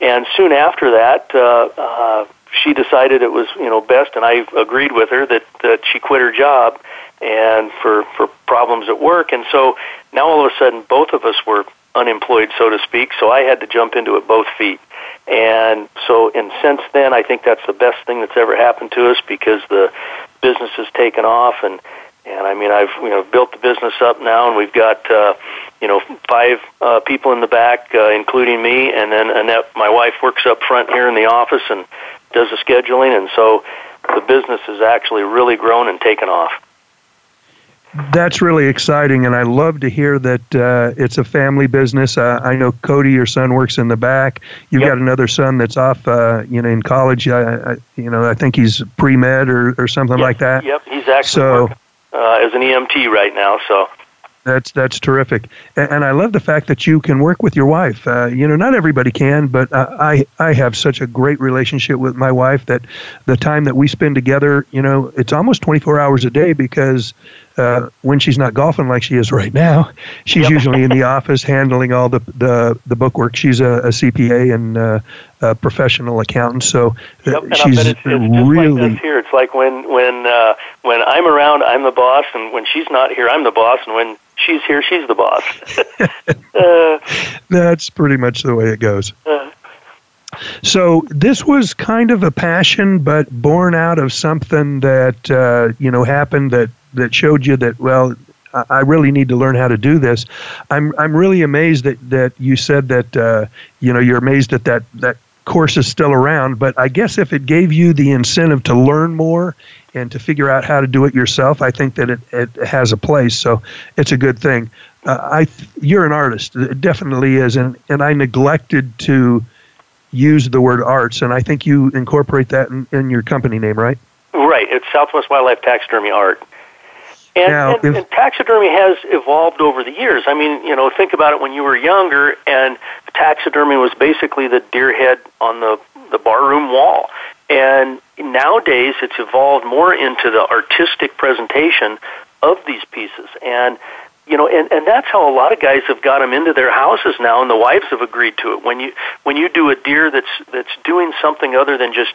And soon after that, uh, uh, she decided it was, you know, best, and I agreed with her that that she quit her job and for for problems at work. And so now all of a sudden, both of us were unemployed, so to speak. So I had to jump into it both feet. And so, and since then, I think that's the best thing that's ever happened to us because the business has taken off, and and I mean, I've you know built the business up now, and we've got uh, you know five uh, people in the back, uh, including me, and then Annette, my wife, works up front here in the office and does the scheduling, and so the business has actually really grown and taken off that's really exciting, and I love to hear that uh, it's a family business. Uh, I know Cody, your son, works in the back. You've yep. got another son that's off, uh, you know, in college. I, I, you know, I think he's pre med or, or something yep. like that. Yep, he's actually so, working, uh, as an EMT right now. So That's that's terrific, and, and, I love the fact that you can work with your wife. Uh, you know, not everybody can, but uh, I I have such a great relationship with my wife that the time that we spend together, you know, it's almost 24 hours a day because uh, when she's not golfing like she is right now, she's yep. usually in the [laughs] office handling all the the, the bookwork. She's a, a CPA and uh, a professional accountant, so uh, yep, she's it's, it's really like here. It's like when when uh, when I'm around, I'm the boss, and when she's not here, I'm the boss, and when she's here, she's the boss. [laughs] uh, That's pretty much the way it goes. Uh, so this was kind of a passion, but born out of something that uh, you know happened that that showed you that well, I really need to learn how to do this. I'm I'm really amazed that that you said that uh, you know you're amazed that that that course is still around. But I guess if it gave you the incentive to learn more and to figure out how to do it yourself, I think that it, it has a place. So it's a good thing. Uh, I you're an artist, it definitely is, and and I neglected to use the word arts, and I think you incorporate that in, in your company name, right? Right. It's Southwest Wildlife Taxidermy Art. And, now, and, if, and, taxidermy has evolved over the years. I mean, you know, think about it when you were younger, and taxidermy was basically the deer head on the the barroom wall. And nowadays, it's evolved more into the artistic presentation of these pieces. And you know, and, and that's how a lot of guys have got them into their houses now, and the wives have agreed to it. When you when you do a deer that's that's doing something other than just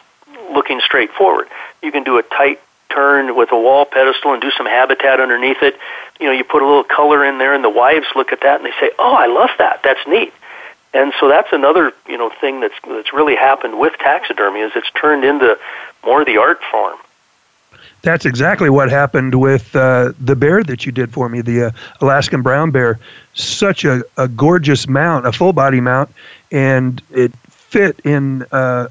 looking straight forward, you can do a tight turn with a wall pedestal and do some habitat underneath it. You know, you put a little color in there, and the wives look at that and they say, "Oh, I love that. That's neat." And so that's another you know thing that's that's really happened with taxidermy is it's turned into more the art form. That's exactly what happened with uh, the bear that you did for me, the uh, Alaskan brown bear. Such a, a gorgeous mount, a full body mount, and it fit in uh,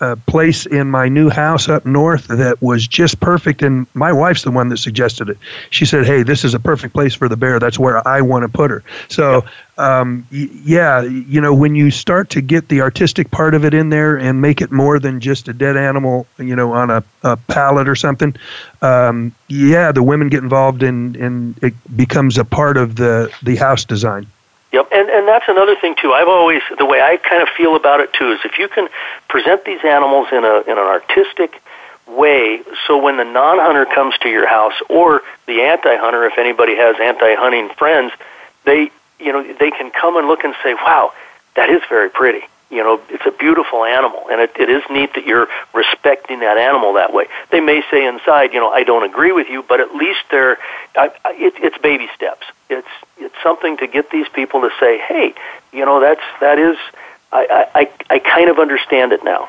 a place in my new house up north that was just perfect. And my wife's the one that suggested it. She said, "Hey, this is a perfect place for the bear. That's where I want to put her." So, um, yeah, you know, when you start to get the artistic part of it in there and make it more than just a dead animal, you know, on a, a pallet or something, um, yeah, the women get involved and and it becomes a part of the the house design. Yep, and and that's another thing too. I've always the way I kind of feel about it too is if you can present these animals in a in an artistic way, so when the non-hunter comes to your house or the anti-hunter, if anybody has anti-hunting friends, they you know they can come and look and say, "Wow, that is very pretty." You know, it's a beautiful animal, and it, it is neat that you're respecting that animal that way. They may say inside, you know, I don't agree with you, but at least they're, I, I, it, it's baby steps. It's it's something to get these people to say, hey, you know, that's that is, I I, I kind of understand it now.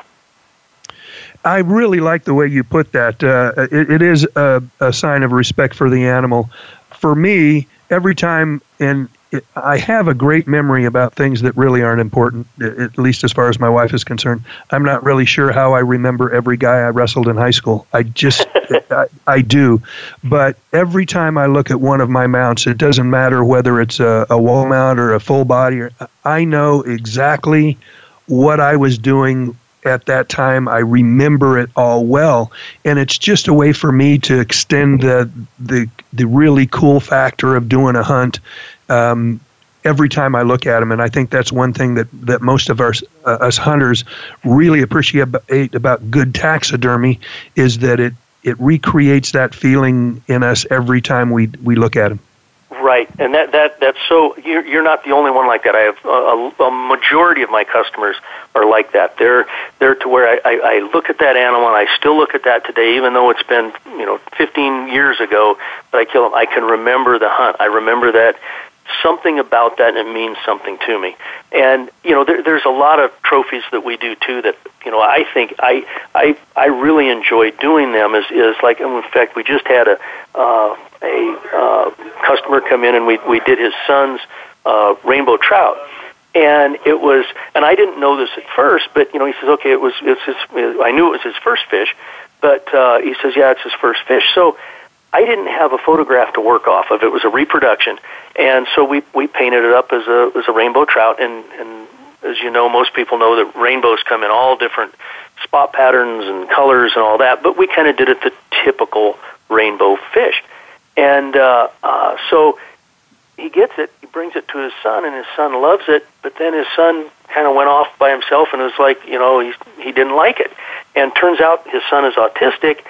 I really like the way you put that. Uh, it, it is a, a sign of respect for the animal. For me, every time, and I have a great memory about things that really aren't important, at least as far as my wife is concerned. I'm not really sure how I remember every guy I wrestled in high school. I just, [laughs] I, I, do. But every time I look at one of my mounts, it doesn't matter whether it's a, a wall mount or a full body, or, I know exactly what I was doing at that time. I remember it all well, and it's just a way for me to extend the the the really cool factor of doing a hunt um, every time I look at them. And I think that's one thing that, that most of our, uh, us hunters really appreciate about good taxidermy is that it, it recreates that feeling in us every time we, we look at them. Right, and that that that's so. You're you're not the only one like that. I have a, a majority of my customers are like that. They're they're to where I, I, I look at that animal and I still look at that today, even though it's been you know 15 years ago that I kill them. I can remember the hunt. I remember that something about that and it means something to me. And you know, there, there's a lot of trophies that we do too that you know I think I I I really enjoy doing them. Is is like in fact we just had a uh, a uh, customer come in and we we did his son's uh, rainbow trout. And it was, and I didn't know this at first, but you know, he says, okay, it was, it's his, I knew it was his first fish, but uh, he says, yeah, it's his first fish. So I didn't have a photograph to work off of. It was a reproduction, and so we we painted it up as a as a rainbow trout. And and as you know, most people know that rainbows come in all different spot patterns and colors and all that. But we kind of did it the typical rainbow fish, and uh, uh, so he gets it, he brings it to his son, and his son loves it. But then his son kind of went off by himself and was like, you know, he he didn't like it. And turns out his son is autistic,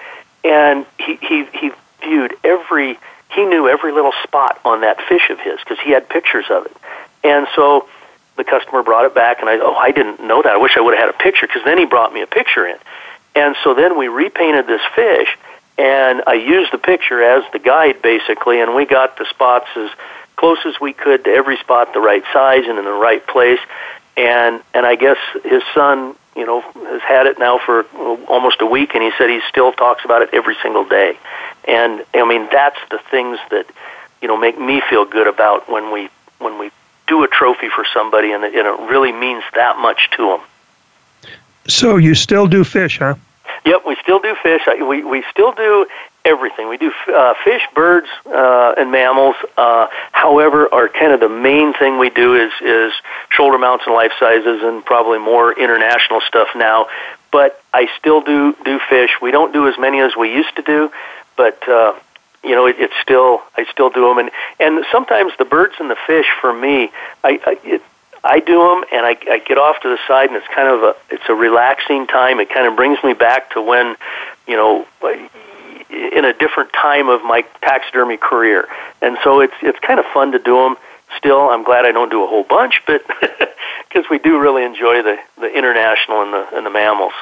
and he he he viewed every he knew every little spot on that fish of his because he had pictures of it. And so the customer brought it back, and I oh I didn't know that. I wish I would have had a picture because then he brought me a picture in. And so then we repainted this fish, and I used the picture as the guide basically, and we got the spots as close as we could to every spot the right size and in the right place. And and I guess his son, you know, has had it now for uh, almost a week, and he said he still talks about it every single day. And I mean, that's the things that you know make me feel good about when we when we do a trophy for somebody, and it, and it really means that much to them. So you still do fish, huh? Yep, we still do fish. We we still do everything. We do uh, fish, birds, uh, and mammals. Uh, however, our kind of the main thing we do is is shoulder mounts and life sizes, and probably more international stuff now. But I still do do fish. We don't do as many as we used to do, but uh, you know, it, it's still I still do them, and and sometimes the birds and the fish for me, I, I it, I do them, and I, I get off to the side, and it's kind of a it's a relaxing time. It kind of brings me back to when, you know, in a different time of my taxidermy career, and so it's it's kind of fun to do them. Still, I'm glad I don't do a whole bunch, but [laughs] because we do really enjoy the the international and the and the mammals.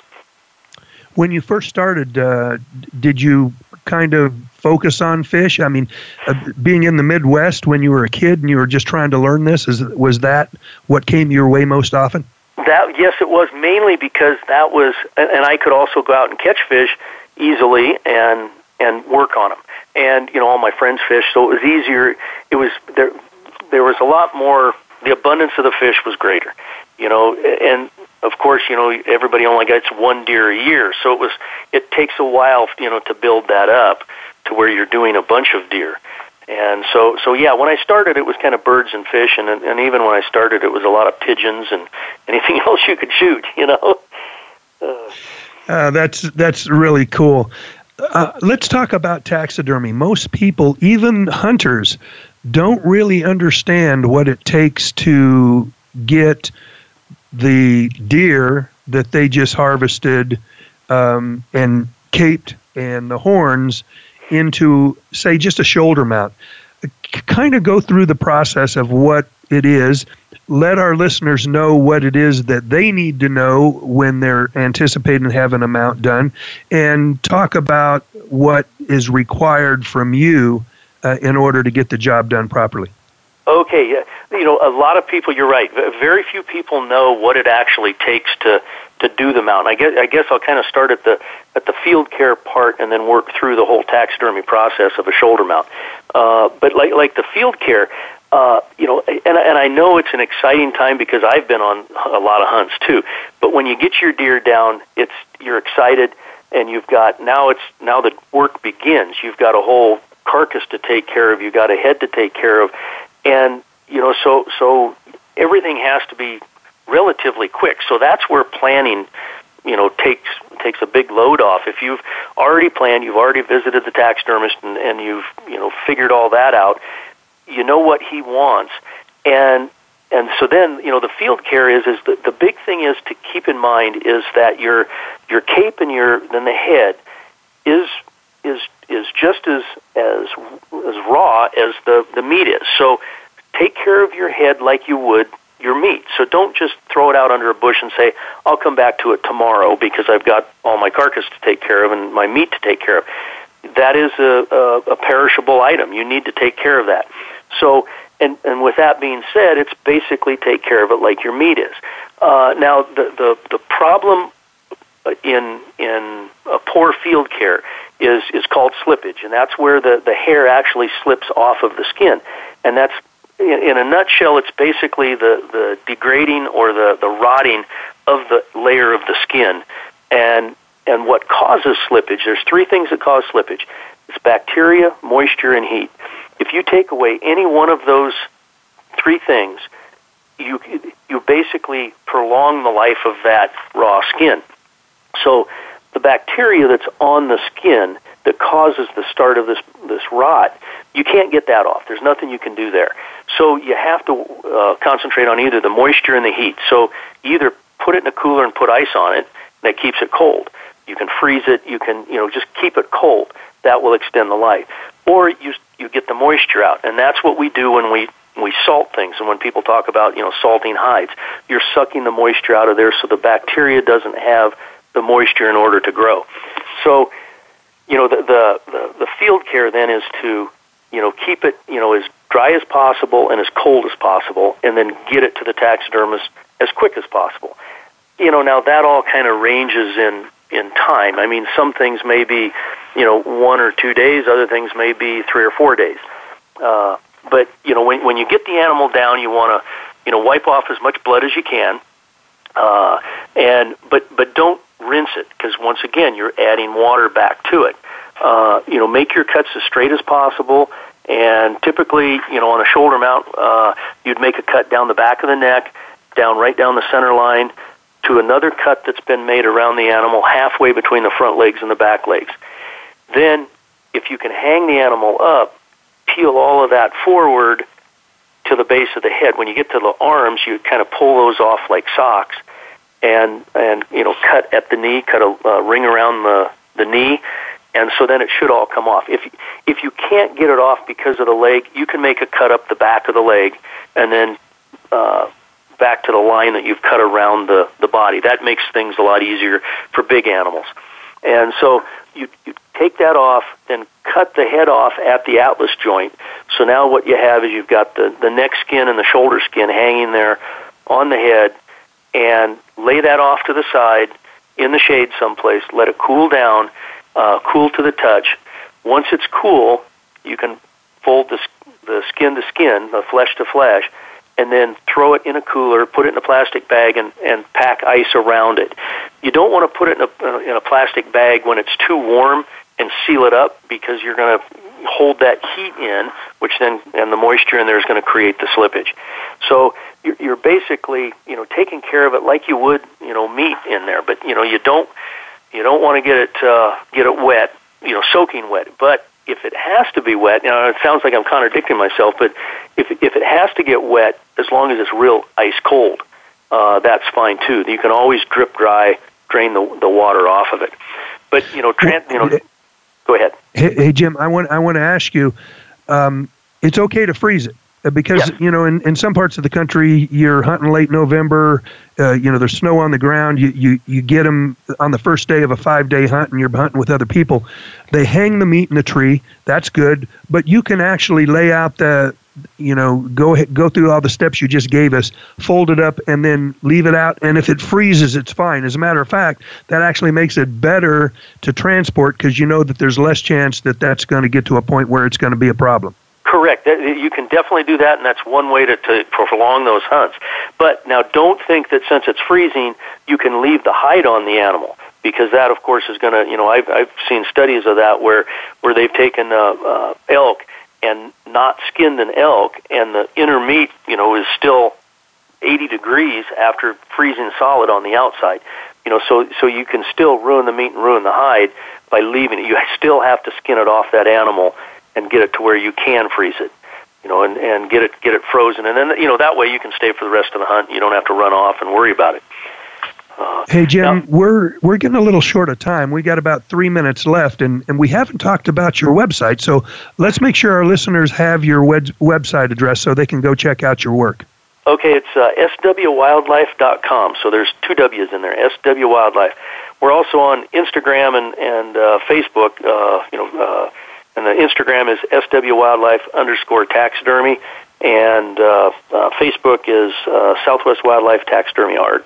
When you first started, uh, did you kind of focus on fish? I mean, uh, being in the Midwest when you were a kid and you were just trying to learn this, is was that what came your way most often? That yes, it was mainly because that was, and I could also go out and catch fish easily and and work on them. And you know, all my friends fish, so it was easier. It was there. There was a lot more. The abundance of the fish was greater. You know, and of course, you know, everybody only gets one deer a year, so it was. It takes a while, you know, to build that up to where you're doing a bunch of deer. And so, so yeah, when I started, it was kind of birds and fish, and and even when I started, it was a lot of pigeons and [laughs] anything else you could shoot. You know. Uh, uh, that's that's really cool. Uh, let's talk about taxidermy. Most people, even hunters, don't really understand what it takes to get the deer that they just harvested um, and caped and the horns into, say, just a shoulder mount. Kind of go through the process of what it is. Let our listeners know what it is that they need to know when they're anticipating having a mount done, and talk about what is required from you uh, in order to get the job done properly. Okay, you know, a lot of people. You're right. Very few people know what it actually takes to to do the mount. I guess I guess I'll kind of start at the at the field care part and then work through the whole taxidermy process of a shoulder mount. Uh, but like like the field care, uh, you know, and and I know it's an exciting time because I've been on a lot of hunts too. But when you get your deer down, it's you're excited, and you've got now it's now the work begins. You've got a whole carcass to take care of. You've got a head to take care of, and you know, so so everything has to be relatively quick. So that's where planning, you know, takes takes a big load off. If you've already planned, you've already visited the taxidermist, and, and you've you know figured all that out, you know what he wants, and and so then you know the field care is is the the big thing is to keep in mind is that your your cape and your then the head is is is just as as as raw as the the meat is. So take care of your head like you would your meat. So don't just throw it out under a bush and say, "I'll come back to it tomorrow because I've got all my carcass to take care of and my meat to take care of." That is a, a, a perishable item. You need to take care of that. So, and and with that being said, it's basically take care of it like your meat is. Uh, now, the the the problem Uh, in in a poor field care is is called slippage, and that's where the the hair actually slips off of the skin, and that's in, in a nutshell, it's basically the the degrading or the the rotting of the layer of the skin, and and what causes slippage. There's three things that cause slippage: it's bacteria, moisture, and heat. If you take away any one of those three things, you you basically prolong the life of that raw skin. So the bacteria that's on the skin that causes the start of this this rot, you can't get that off. There's nothing you can do there. So you have to uh, concentrate on either the moisture and the heat. So either put it in a cooler and put ice on it, that keeps it cold. You can freeze it. You can you know just keep it cold. That will extend the life. Or you you get the moisture out, and that's what we do when we we salt things. And when people talk about you know salting hides, you're sucking the moisture out of there so the bacteria doesn't have the moisture in order to grow. So you know the the the, field care then is to you know keep it you know as dry as possible and as cold as possible, and then get it to the taxidermist as quick as possible. You know now that all kind of ranges in in time. I mean, some things may be, you know, one or two days. Other things may be three or four days. Uh, but you know, when when you get the animal down, you want to, you know, wipe off as much blood as you can, uh, and but but don't rinse it because once again, you're adding water back to it. Uh, you know, make your cuts as straight as possible. And typically, you know, on a shoulder mount, uh, you'd make a cut down the back of the neck, down right down the center line, to another cut that's been made around the animal halfway between the front legs and the back legs. Then, if you can hang the animal up, peel all of that forward to the base of the head. When you get to the arms, you kind of pull those off like socks, and and you know cut at the knee, cut a uh, ring around the the knee, and so then it should all come off. If if you can't get it off because of the leg, you can make a cut up the back of the leg, and then uh, back to the line that you've cut around the, the body. That makes things a lot easier for big animals. And so you, you take that off, then cut the head off at the atlas joint. So now what you have is you've got the, the neck skin and the shoulder skin hanging there on the head, and lay that off to the side in the shade someplace. Let it cool down, uh, cool to the touch. Once it's cool, you can fold the, the skin to skin, the flesh to flesh, and then throw it in a cooler, put it in a plastic bag, and, and pack ice around it. You don't want to put it in a, in a plastic bag when it's too warm and seal it up because you're going to hold that heat in, which then and the moisture in there is going to create the slippage. So you're, you're basically you know taking care of it like you would you know meat in there, but you know you don't you don't want to get it uh, get it wet, you know soaking wet, but if it has to be wet, you know, it sounds like I'm contradicting myself, but if if it has to get wet, as long as it's real ice cold, uh, that's fine too. You can always drip dry, drain the the water off of it. But you know, tran- you know, go ahead. Hey, hey, Jim, I want I want to ask you. Um, it's okay to freeze it. Uh, because you know in, in some parts of the country you're hunting late November uh, you know there's snow on the ground you, you you get them on the first day of a five day hunt and you're hunting with other people. They hang the meat in the tree that's good but you can actually lay out the you know go ahead, go through all the steps you just gave us fold it up and then leave it out and if it freezes it's fine. As a matter of fact that actually makes it better to transport because you know that there's less chance that that's going to get to a point where it's going to be a problem Correct. You can definitely do that, and that's one way to, to prolong those hunts. But now, don't think that since it's freezing, you can leave the hide on the animal because that, of course, is going to. You know, I've I've seen studies of that where where they've taken uh, uh, elk and not skinned an elk, and the inner meat, you know, is still 80 degrees after freezing solid on the outside. You know, so so you can still ruin the meat and ruin the hide by leaving it. You [laughs] still have to skin it off that animal and get it to where you can freeze it you know, and, and get it get it frozen, and then you know that way you can stay for the rest of the hunt. You don't have to run off and worry about it. Uh, hey Jim, now, we're we're getting a little short of time. We got about three minutes left, and, and we haven't talked about your website. So let's make sure our listeners have your web, website address so they can go check out your work. Okay, it's uh, swwildlife.com. So there's two W's in there. SW We're also on Instagram and and uh, Facebook. Uh, you know uh, and the Instagram is SW Wildlife underscore taxidermy, and uh, uh, Facebook is uh, Southwest Wildlife Taxidermy Art.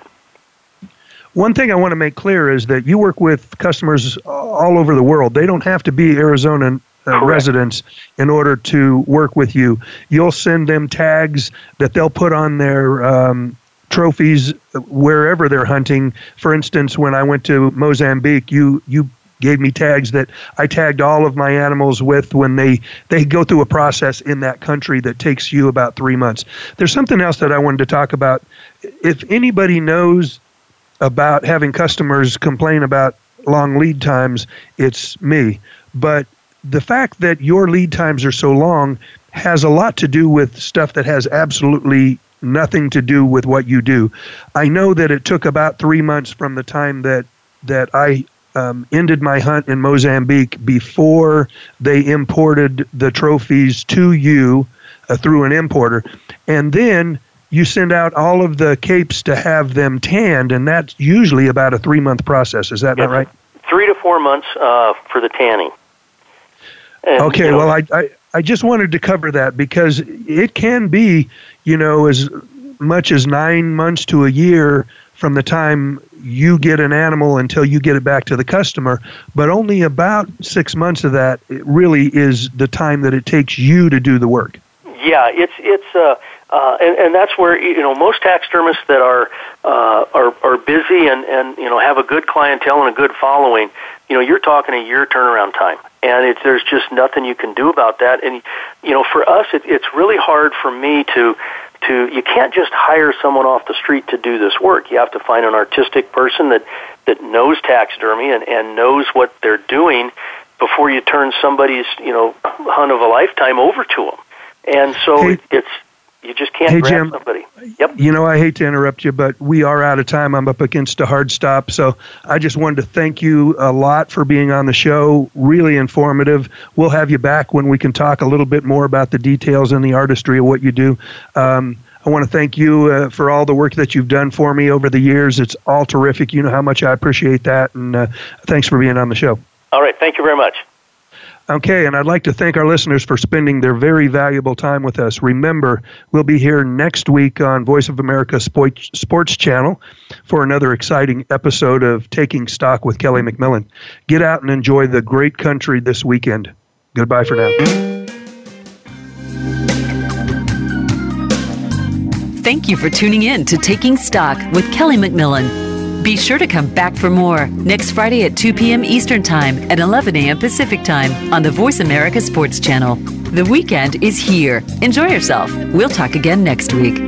One thing I want to make clear is that you work with customers all over the world. They don't have to be Arizona uh, residents in order to work with you. You'll send them tags that they'll put on their um, trophies wherever they're hunting. For instance, when I went to Mozambique, you you gave me tags that I tagged all of my animals with when they they go through a process in that country that takes you about three months. There's something else that I wanted to talk about. If anybody knows about having customers complain about long lead times, it's me. But the fact that your lead times are so long has a lot to do with stuff that has absolutely nothing to do with what you do. I know that it took about three months from the time that that I um, ended my hunt in Mozambique before they imported the trophies to you uh, through an importer, and then you send out all of the capes to have them tanned, and that's usually about a three month process. Is that not right? Three to four months uh, for the tanning. And, okay, you know, well, I, I I just wanted to cover that because it can be, you know, as much as nine months to a year from the time you get an animal until you get it back to the customer, but only about six months of that really is the time that it takes you to do the work. Yeah, it's it's uh, uh, and and that's where you know most taxidermists that are uh, are are busy and and you know have a good clientele and a good following. You know, you're talking a year turnaround time, and it's there's just nothing you can do about that. And you know, for us, it, it's really hard for me to to you can't just hire someone off the street to do this work. You have to find an artistic person that that knows taxidermy and, and knows what they're doing before you turn somebody's you know hunt of a lifetime over to them. And so hey, it's you just can't hey, grab Jim, somebody. Yep. You know, I hate to interrupt you, but we are out of time. I'm up against a hard stop. So I just wanted to thank you a lot for being on the show. Really informative. We'll have you back when we can talk a little bit more about the details and the artistry of what you do. Um, I want to thank you uh, for all the work that you've done for me over the years. It's all terrific. You know how much I appreciate that. And uh, thanks for being on the show. All right. Thank you very much. Okay, and I'd like to thank our listeners for spending their very valuable time with us. Remember, we'll be here next week on Voice of America Sports, Channel for another exciting episode of Taking Stock with Kelly McMillan. Get out and enjoy the great country this weekend. Goodbye for now. Thank you for tuning in to Taking Stock with Kelly McMillan. Be sure to come back for more next Friday at 2 p.m. Eastern Time and 11 a.m. Pacific Time on the Voice America Sports Channel. The weekend is here. Enjoy yourself. We'll talk again next week.